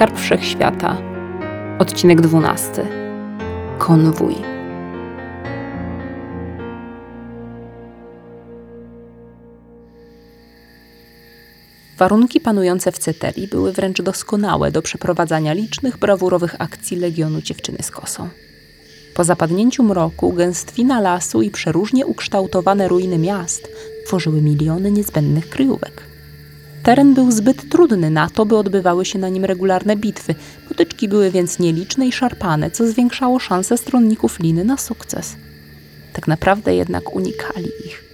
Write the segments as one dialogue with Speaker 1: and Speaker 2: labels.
Speaker 1: Skarb Wszechświata. Odcinek 12. Konwój. Warunki panujące w Ceterii były wręcz doskonałe do przeprowadzania licznych brawurowych akcji Legionu Dziewczyny z Kosą. Po zapadnięciu mroku gęstwina lasu i przeróżnie ukształtowane ruiny miast tworzyły miliony niezbędnych kryjówek. Teren był zbyt trudny na to, by odbywały się na nim regularne bitwy. Potyczki były więc nieliczne i szarpane, co zwiększało szanse stronników liny na sukces. Tak naprawdę jednak unikali ich.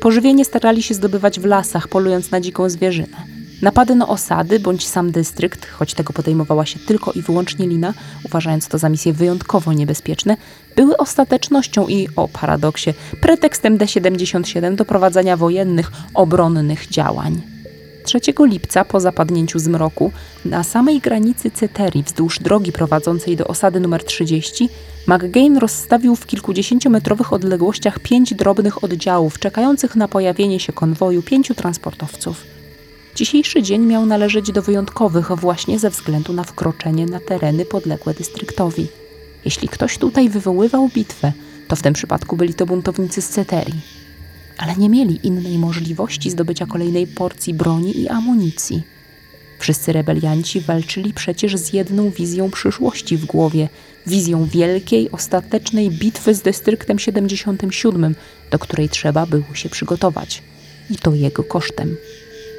Speaker 1: Pożywienie starali się zdobywać w lasach, polując na dziką zwierzynę. Napady na osady bądź sam dystrykt, choć tego podejmowała się tylko i wyłącznie Lina, uważając to za misje wyjątkowo niebezpieczne, były ostatecznością i, o paradoksie, pretekstem D-77 do prowadzenia wojennych, obronnych działań. 3 lipca po zapadnięciu zmroku na samej granicy Ceterii wzdłuż drogi prowadzącej do osady numer 30 McGain rozstawił w kilkudziesięciometrowych odległościach pięć drobnych oddziałów czekających na pojawienie się konwoju pięciu transportowców. Dzisiejszy dzień miał należeć do wyjątkowych właśnie ze względu na wkroczenie na tereny podległe dystryktowi. Jeśli ktoś tutaj wywoływał bitwę, to w tym przypadku byli to buntownicy z Ceterii. Ale nie mieli innej możliwości zdobycia kolejnej porcji broni i amunicji. Wszyscy rebelianci walczyli przecież z jedną wizją przyszłości w głowie, wizją wielkiej, ostatecznej bitwy z dystryktem 77, do której trzeba było się przygotować. I to jego kosztem.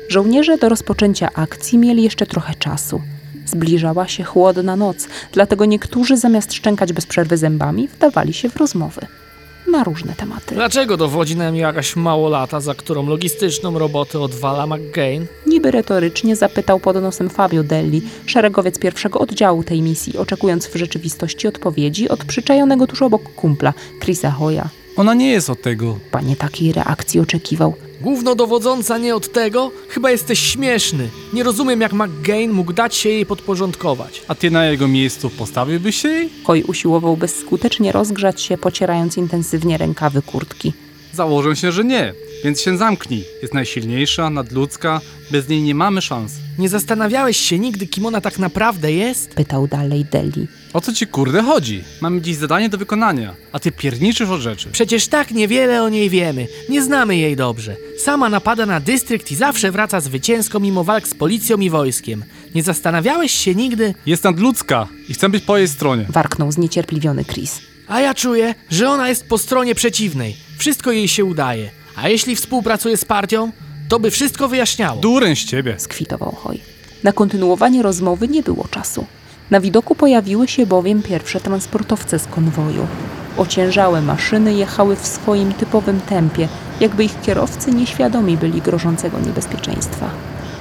Speaker 1: Żołnierze do rozpoczęcia akcji mieli jeszcze trochę czasu. Zbliżała się chłodna noc, dlatego niektórzy zamiast szczękać bez przerwy zębami, wdawali się w rozmowy. Na różne tematy.
Speaker 2: Dlaczego dowodzi nam jakaś małolata, za którą logistyczną robotę odwala McGain?
Speaker 1: Niby retorycznie zapytał pod nosem Fabio Delli, szeregowiec pierwszego oddziału tej misji, oczekując w rzeczywistości odpowiedzi od przyczajonego tuż obok kumpla, Chrisa Hoya.
Speaker 3: Ona nie jest od tego.
Speaker 1: Panie takiej reakcji oczekiwał.
Speaker 2: Głównodowodząca nie od tego? Chyba jesteś śmieszny. Nie rozumiem, jak McGain mógł dać się jej podporządkować.
Speaker 3: A ty na jego miejscu postawiłbyś się jej?
Speaker 1: Hoy usiłował bezskutecznie rozgrzać się, pocierając intensywnie rękawy kurtki.
Speaker 3: Założę się, że nie. Więc się zamknij. Jest najsilniejsza, nadludzka. Bez niej nie mamy szans.
Speaker 2: Nie zastanawiałeś się nigdy, kim ona tak naprawdę jest?
Speaker 1: Pytał dalej Delli.
Speaker 3: O co ci kurde chodzi? Mamy dziś zadanie do wykonania, a ty pierniczysz od rzeczy.
Speaker 2: Przecież tak niewiele o niej wiemy. Nie znamy jej dobrze. Sama napada na dystrykt i zawsze wraca zwycięsko mimo walk z policją i wojskiem. Nie zastanawiałeś się nigdy?
Speaker 3: Jest nadludzka i chcę być po jej stronie.
Speaker 1: Warknął zniecierpliwiony Chris.
Speaker 2: A ja czuję, że ona jest po stronie przeciwnej. Wszystko jej się udaje. A jeśli współpracuje z partią, to by wszystko wyjaśniało.
Speaker 3: Dureń z ciebie.
Speaker 1: Skwitował Hoy. Na kontynuowanie rozmowy nie było czasu. Na widoku pojawiły się bowiem pierwsze transportowce z konwoju. Ociężałe maszyny jechały w swoim typowym tempie, jakby ich kierowcy nieświadomi byli grożącego niebezpieczeństwa.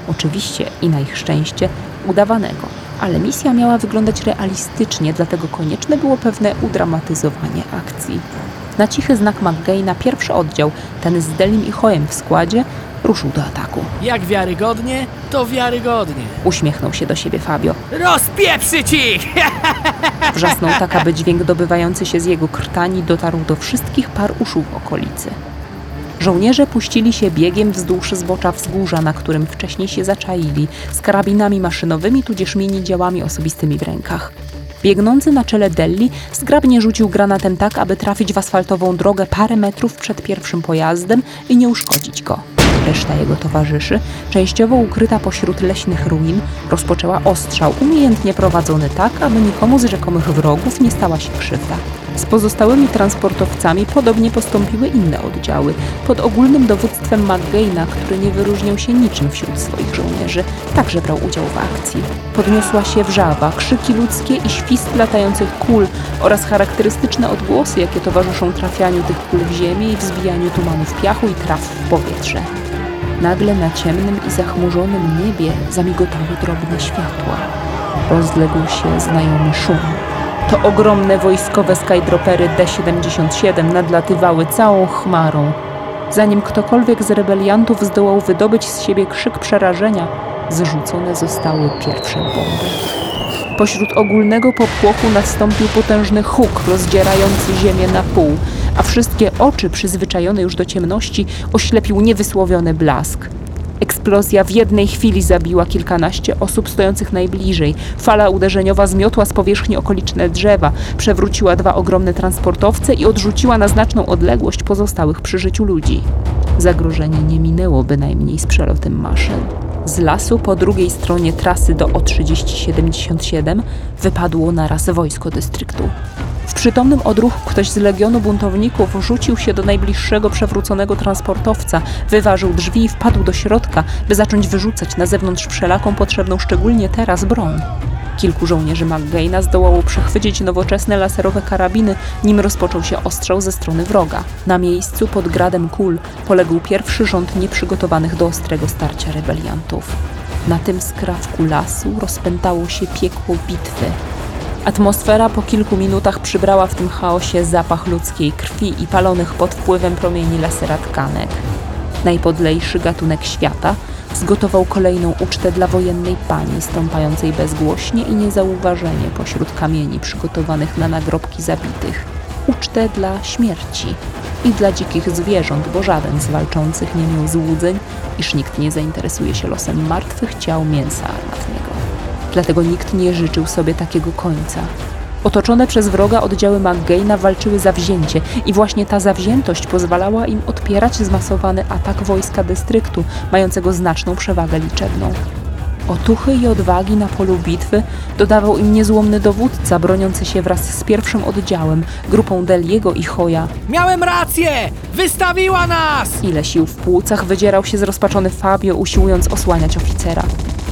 Speaker 1: Oczywiście i na ich szczęście udawanego, ale misja miała wyglądać realistycznie, dlatego konieczne było pewne udramatyzowanie akcji. Na cichy znak McGaina pierwszy oddział, ten z Delim i Hojem w składzie, ruszył do ataku.
Speaker 2: Jak wiarygodnie, to wiarygodnie.
Speaker 1: Uśmiechnął się do siebie Fabio.
Speaker 2: Rozpieprzyć ich!
Speaker 1: Wrzasnął tak, aby dźwięk dobywający się z jego krtani dotarł do wszystkich par uszu w okolicy. Żołnierze puścili się biegiem wzdłuż zbocza wzgórza, na którym wcześniej się zaczaili, z karabinami maszynowymi tudzież mini działami osobistymi w rękach. Biegnący na czele Delli zgrabnie rzucił granatem tak, aby trafić w asfaltową drogę parę metrów przed pierwszym pojazdem i nie uszkodzić go. Reszta jego towarzyszy, częściowo ukryta pośród leśnych ruin, rozpoczęła ostrzał umiejętnie prowadzony tak, aby nikomu z rzekomych wrogów nie stała się krzywda. Z pozostałymi transportowcami podobnie postąpiły inne oddziały. Pod ogólnym dowództwem McGaina, który nie wyróżniał się niczym wśród swoich żołnierzy, także brał udział w akcji. Podniosła się wrzawa, krzyki ludzkie i świst latających kul oraz charakterystyczne odgłosy, jakie towarzyszą trafianiu tych kul w ziemię i wzbijaniu tumanów piachu i traw w powietrze. Nagle na ciemnym i zachmurzonym niebie zamigotały drobne światła. Rozległ się znajomy szum. To ogromne wojskowe skydropery D-77 nadlatywały całą chmarą. Zanim ktokolwiek z rebeliantów zdołał wydobyć z siebie krzyk przerażenia, zrzucone zostały pierwsze bomby. Pośród ogólnego popłochu nastąpił potężny huk rozdzierający ziemię na pół, a wszystkie oczy przyzwyczajone już do ciemności oślepił niewysłowiony blask. Eksplozja w jednej chwili zabiła kilkanaście osób stojących najbliżej. Fala uderzeniowa zmiotła z powierzchni okoliczne drzewa, przewróciła dwa ogromne transportowce i odrzuciła na znaczną odległość pozostałych przy życiu ludzi. Zagrożenie nie minęło bynajmniej z przelotem maszyn. Z lasu po drugiej stronie trasy do O3077 wypadło naraz wojsko dystryktu. W przytomnym odruchu ktoś z legionu buntowników rzucił się do najbliższego przewróconego transportowca, wyważył drzwi i wpadł do środka, by zacząć wyrzucać na zewnątrz wszelaką potrzebną szczególnie teraz broń. Kilku żołnierzy McGaina zdołało przechwycić nowoczesne laserowe karabiny, nim rozpoczął się ostrzał ze strony wroga. Na miejscu pod gradem kul poległ pierwszy rząd nieprzygotowanych do ostrego starcia rebeliantów. Na tym skrawku lasu rozpętało się piekło bitwy. Atmosfera po kilku minutach przybrała w tym chaosie zapach ludzkiej krwi i palonych pod wpływem promieni lasera tkanek. Najpodlejszy gatunek świata zgotował kolejną ucztę dla wojennej pani, stąpającej bezgłośnie i niezauważenie pośród kamieni przygotowanych na nagrobki zabitych. Ucztę dla śmierci i dla dzikich zwierząt, bo żaden z walczących nie miał złudzeń, iż nikt nie zainteresuje się losem martwych ciał mięsa armatnego. Dlatego nikt nie życzył sobie takiego końca. Otoczone przez wroga oddziały McGaina walczyły zawzięcie i właśnie ta zawziętość pozwalała im odpierać zmasowany atak wojska dystryktu, mającego znaczną przewagę liczebną. Otuchy i odwagi na polu bitwy dodawał im niezłomny dowódca broniący się wraz z pierwszym oddziałem, grupą Deliego i Hoya.
Speaker 2: Miałem rację! Wystawiła nas!
Speaker 1: Ile sił w płucach wydzierał się zrozpaczony Fabio, usiłując osłaniać oficera.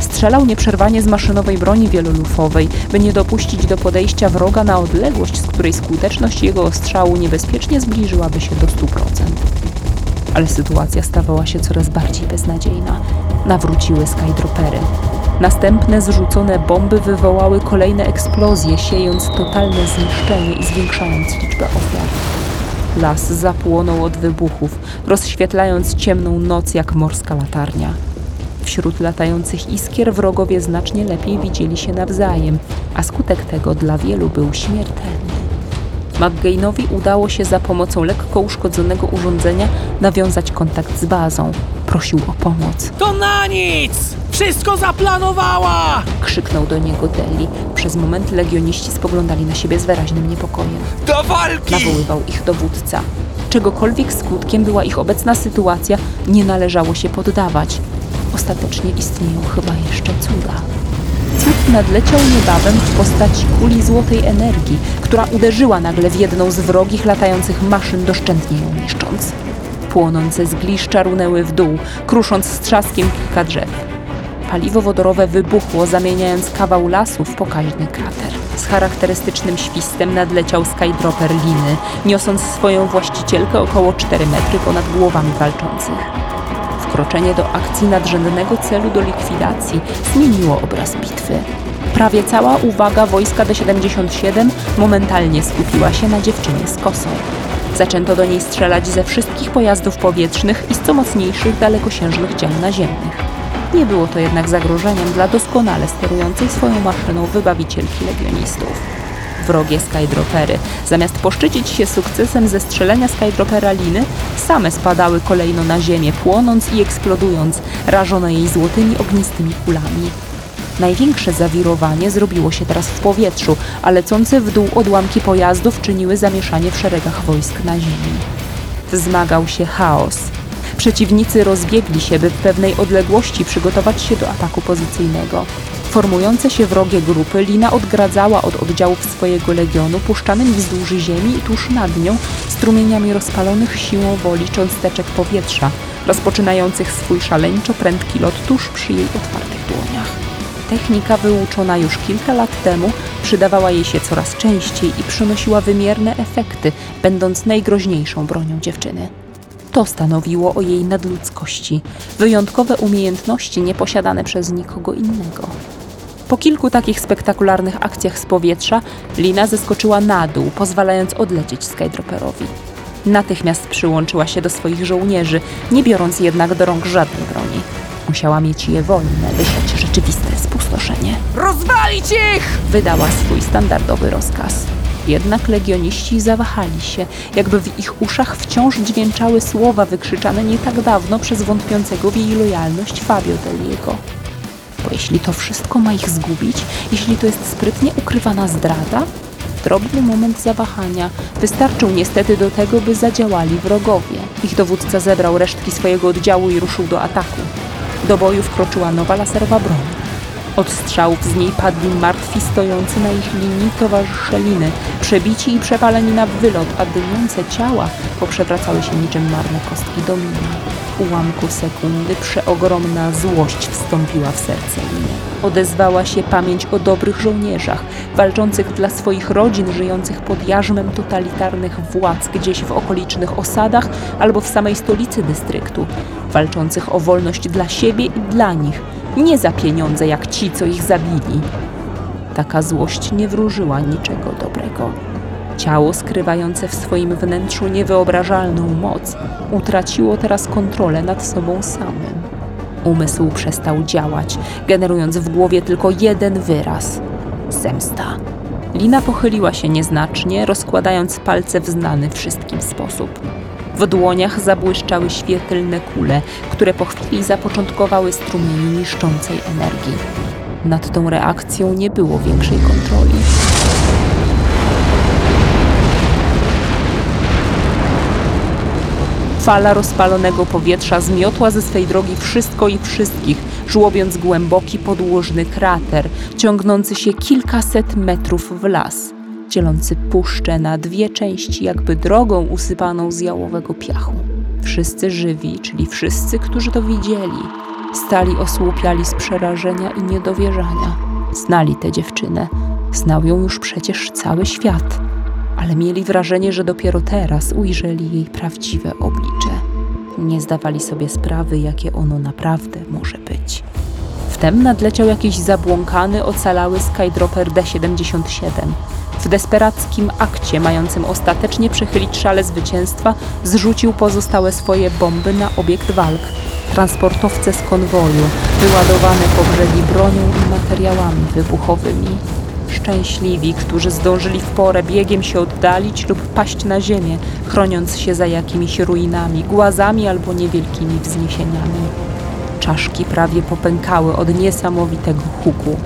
Speaker 1: Strzelał nieprzerwanie z maszynowej broni wielolufowej, by nie dopuścić do podejścia wroga na odległość, z której skuteczność jego ostrzału niebezpiecznie zbliżyłaby się do 100%. Ale sytuacja stawała się coraz bardziej beznadziejna. Nawróciły skydropery. Następne zrzucone bomby wywołały kolejne eksplozje, siejąc totalne zniszczenie i zwiększając liczbę ofiar. Las zapłonął od wybuchów, rozświetlając ciemną noc jak morska latarnia. Wśród latających iskier wrogowie znacznie lepiej widzieli się nawzajem, a skutek tego dla wielu był śmiertelny. McGainowi udało się za pomocą lekko uszkodzonego urządzenia nawiązać kontakt z bazą. Prosił o pomoc.
Speaker 2: To na nic! Wszystko zaplanowała!
Speaker 1: Krzyknął do niego Deli. Przez moment legioniści spoglądali na siebie z wyraźnym niepokojem.
Speaker 4: Do walki!
Speaker 1: Nawoływał ich dowódca. Czegokolwiek skutkiem była ich obecna sytuacja, nie należało się poddawać. Ostatecznie istnieją chyba jeszcze cuda. Cud nadleciał niebawem w postaci kuli złotej energii, która uderzyła nagle w jedną z wrogich latających maszyn, doszczętnie ją niszcząc. Płonące zgliszcza runęły w dół, krusząc z trzaskiem kilka drzew. Paliwo wodorowe wybuchło, zamieniając kawał lasu w pokaźny krater. Z charakterystycznym świstem nadleciał skydropper liny, niosąc swoją właścicielkę około 4 metry ponad głowami walczących. Wkroczenie do akcji nadrzędnego celu do likwidacji zmieniło obraz bitwy. Prawie cała uwaga wojska D-77 momentalnie skupiła się na dziewczynie z kosą. Zaczęto do niej strzelać ze wszystkich pojazdów powietrznych i z co mocniejszych dalekosiężnych dział naziemnych. Nie było to jednak zagrożeniem dla doskonale sterującej swoją maszyną wybawicielki legionistów. Wrogie skydropery, zamiast poszczycić się sukcesem ze strzelenia skydropera liny, same spadały kolejno na ziemię, płonąc i eksplodując, rażone jej złotymi ognistymi kulami. Największe zawirowanie zrobiło się teraz w powietrzu, a lecące w dół odłamki pojazdów czyniły zamieszanie w szeregach wojsk na ziemi. Wzmagał się chaos. Przeciwnicy rozbiegli się, by w pewnej odległości przygotować się do ataku pozycyjnego. Formujące się wrogie grupy Lina odgradzała od oddziałów swojego legionu puszczanymi wzdłuż ziemi i tuż nad nią strumieniami rozpalonych siłą woli cząsteczek powietrza, rozpoczynających swój szaleńczo prędki lot tuż przy jej otwartych dłoniach. Technika wyuczona już kilka lat temu przydawała jej się coraz częściej i przynosiła wymierne efekty, będąc najgroźniejszą bronią dziewczyny. To stanowiło o jej nadludzkości, wyjątkowe umiejętności nieposiadane przez nikogo innego. Po kilku takich spektakularnych akcjach z powietrza, Lina zeskoczyła na dół, pozwalając odlecieć skydroperowi. Natychmiast przyłączyła się do swoich żołnierzy, nie biorąc jednak do rąk żadnej broni. Musiała mieć je wolne, by siać rzeczywiste spustoszenie.
Speaker 2: Rozwalić ich!
Speaker 1: Wydała swój standardowy rozkaz. Jednak legioniści zawahali się, jakby w ich uszach wciąż dźwięczały słowa wykrzyczane nie tak dawno przez wątpiącego w jej lojalność Fabio Deliego. Jeśli to wszystko ma ich zgubić, jeśli to jest sprytnie ukrywana zdrada, drobny moment zawahania wystarczył niestety do tego, by zadziałali wrogowie. Ich dowódca zebrał resztki swojego oddziału i ruszył do ataku. Do boju wkroczyła nowa laserowa broń. Od strzałów z niej padli martwi stojący na ich linii towarzysze liny, przebici i przepaleni na wylot, a dymiące ciała poprzewracały się niczym marne kostki domina. Ułamku sekundy przeogromna złość wstąpiła w serce liny. Odezwała się pamięć o dobrych żołnierzach, walczących dla swoich rodzin, żyjących pod jarzmem totalitarnych władz gdzieś w okolicznych osadach albo w samej stolicy dystryktu, walczących o wolność dla siebie i dla nich, nie za pieniądze jak ci, co ich zabili. Taka złość nie wróżyła niczego dobrego. Ciało skrywające w swoim wnętrzu niewyobrażalną moc utraciło teraz kontrolę nad sobą samym. Umysł przestał działać, generując w głowie tylko jeden wyraz zemsta. Lina pochyliła się nieznacznie, rozkładając palce w znany wszystkim sposób. W dłoniach zabłyszczały świetlne kule, które po chwili zapoczątkowały strumienie niszczącej energii. Nad tą reakcją nie było większej kontroli. Fala rozpalonego powietrza zmiotła ze swej drogi wszystko i wszystkich, żłobiąc głęboki podłużny krater, ciągnący się kilkaset metrów w las, dzielący puszczę na dwie części, jakby drogą usypaną z jałowego piachu. Wszyscy żywi, czyli wszyscy, którzy to widzieli, stali osłupiali z przerażenia i niedowierzania. Znali tę dziewczynę, znał ją już przecież cały świat ale mieli wrażenie, że dopiero teraz ujrzeli jej prawdziwe oblicze. Nie zdawali sobie sprawy, jakie ono naprawdę może być. Wtem nadleciał jakiś zabłąkany, ocalały Skydropper D-77. W desperackim akcie, mającym ostatecznie przechylić szale zwycięstwa, zrzucił pozostałe swoje bomby na obiekt walk. Transportowce z konwoju, wyładowane po brzegi bronią i materiałami wybuchowymi. Szczęśliwi, którzy zdążyli w porę biegiem się oddalić lub paść na ziemię, chroniąc się za jakimiś ruinami, głazami albo niewielkimi wzniesieniami. Czaszki prawie popękały od niesamowitego huku.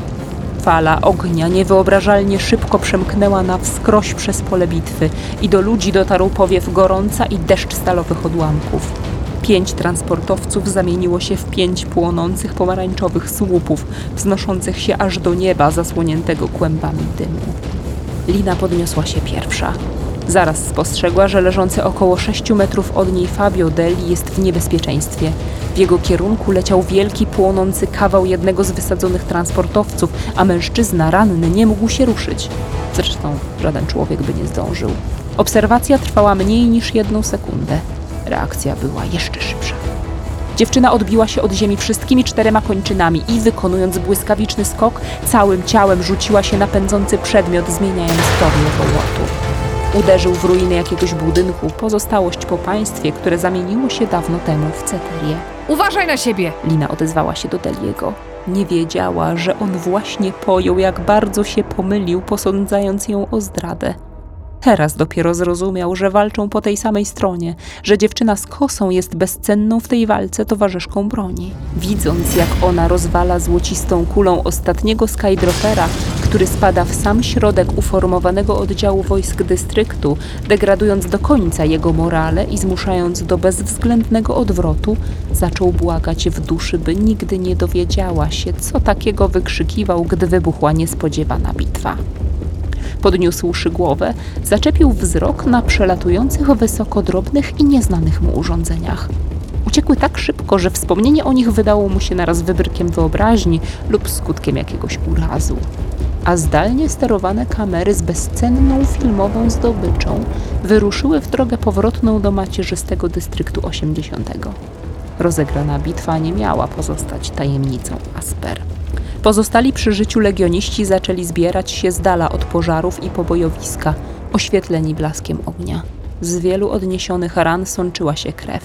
Speaker 1: Fala ognia niewyobrażalnie szybko przemknęła na wskroś przez pole bitwy i do ludzi dotarł powiew gorąca i deszcz stalowych odłamków. Pięć transportowców zamieniło się w pięć płonących pomarańczowych słupów, wznoszących się aż do nieba zasłoniętego kłębami dymu. Lina podniosła się pierwsza. Zaraz spostrzegła, że leżący około sześciu metrów od niej Fabio Deli jest w niebezpieczeństwie. W jego kierunku leciał wielki, płonący kawał jednego z wysadzonych transportowców, a mężczyzna ranny nie mógł się ruszyć. Zresztą żaden człowiek by nie zdążył. Obserwacja trwała mniej niż jedną sekundę. Reakcja była jeszcze szybsza. Dziewczyna odbiła się od ziemi wszystkimi czterema kończynami i wykonując błyskawiczny skok, całym ciałem rzuciła się na pędzący przedmiot, zmieniając tor jego. Uderzył w ruiny jakiegoś budynku, pozostałość po państwie, które zamieniło się dawno temu w ceterię.
Speaker 4: Uważaj na siebie!
Speaker 1: Lina odezwała się do Deliego. Nie wiedziała, że on właśnie pojął, jak bardzo się pomylił, posądzając ją o zdradę. Teraz dopiero zrozumiał, że walczą po tej samej stronie, że dziewczyna z kosą jest bezcenną w tej walce towarzyszką broni. Widząc, jak ona rozwala złocistą kulą ostatniego Skydropera, który spada w sam środek uformowanego oddziału wojsk dystryktu, degradując do końca jego morale i zmuszając do bezwzględnego odwrotu, zaczął błagać w duszy, by nigdy nie dowiedziała się, co takiego wykrzykiwał, gdy wybuchła niespodziewana bitwa. Podniósłszy głowę, zaczepił wzrok na przelatujących wysoko drobnych i nieznanych mu urządzeniach. Uciekły tak szybko, że wspomnienie o nich wydało mu się naraz wybrykiem wyobraźni lub skutkiem jakiegoś urazu. A zdalnie sterowane kamery z bezcenną filmową zdobyczą wyruszyły w drogę powrotną do macierzystego dystryktu 80. Rozegrana bitwa nie miała pozostać tajemnicą Asper. Pozostali przy życiu legioniści zaczęli zbierać się z dala od pożarów i pobojowiska, oświetleni blaskiem ognia. Z wielu odniesionych ran sączyła się krew.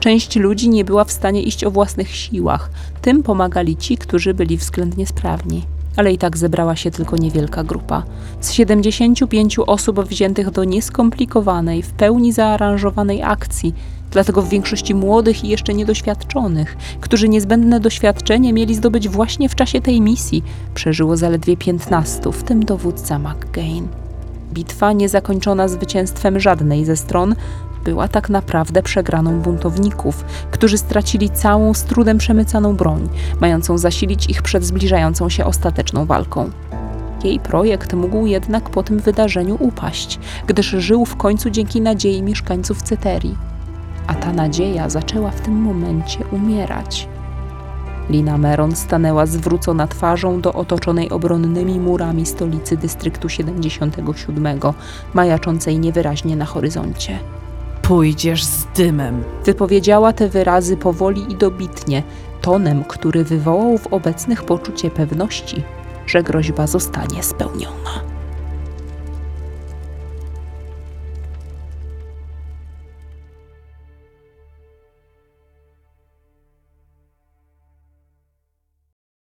Speaker 1: Część ludzi nie była w stanie iść o własnych siłach, tym pomagali ci, którzy byli względnie sprawni. ale i tak zebrała się tylko niewielka grupa. Z 75 osób wziętych do nieskomplikowanej, w pełni zaaranżowanej akcji, dlatego w większości młodych i jeszcze niedoświadczonych, którzy niezbędne doświadczenie mieli zdobyć właśnie w czasie tej misji, przeżyło zaledwie 15, w tym dowódca McGain. Bitwa, niezakończona zwycięstwem żadnej ze stron, była tak naprawdę przegraną buntowników, którzy stracili całą z trudem przemycaną broń, mającą zasilić ich przed zbliżającą się ostateczną walką. Jej projekt mógł jednak po tym wydarzeniu upaść, gdyż żył w końcu dzięki nadziei mieszkańców Ceterii. A ta nadzieja zaczęła w tym momencie umierać. Lina Meron stanęła zwrócona twarzą do otoczonej obronnymi murami stolicy dystryktu 77, majaczącej niewyraźnie na horyzoncie.
Speaker 4: Pójdziesz z dymem.
Speaker 1: Wypowiedziała te wyrazy powoli i dobitnie, tonem, który wywołał w obecnych poczucie pewności, że groźba zostanie spełniona.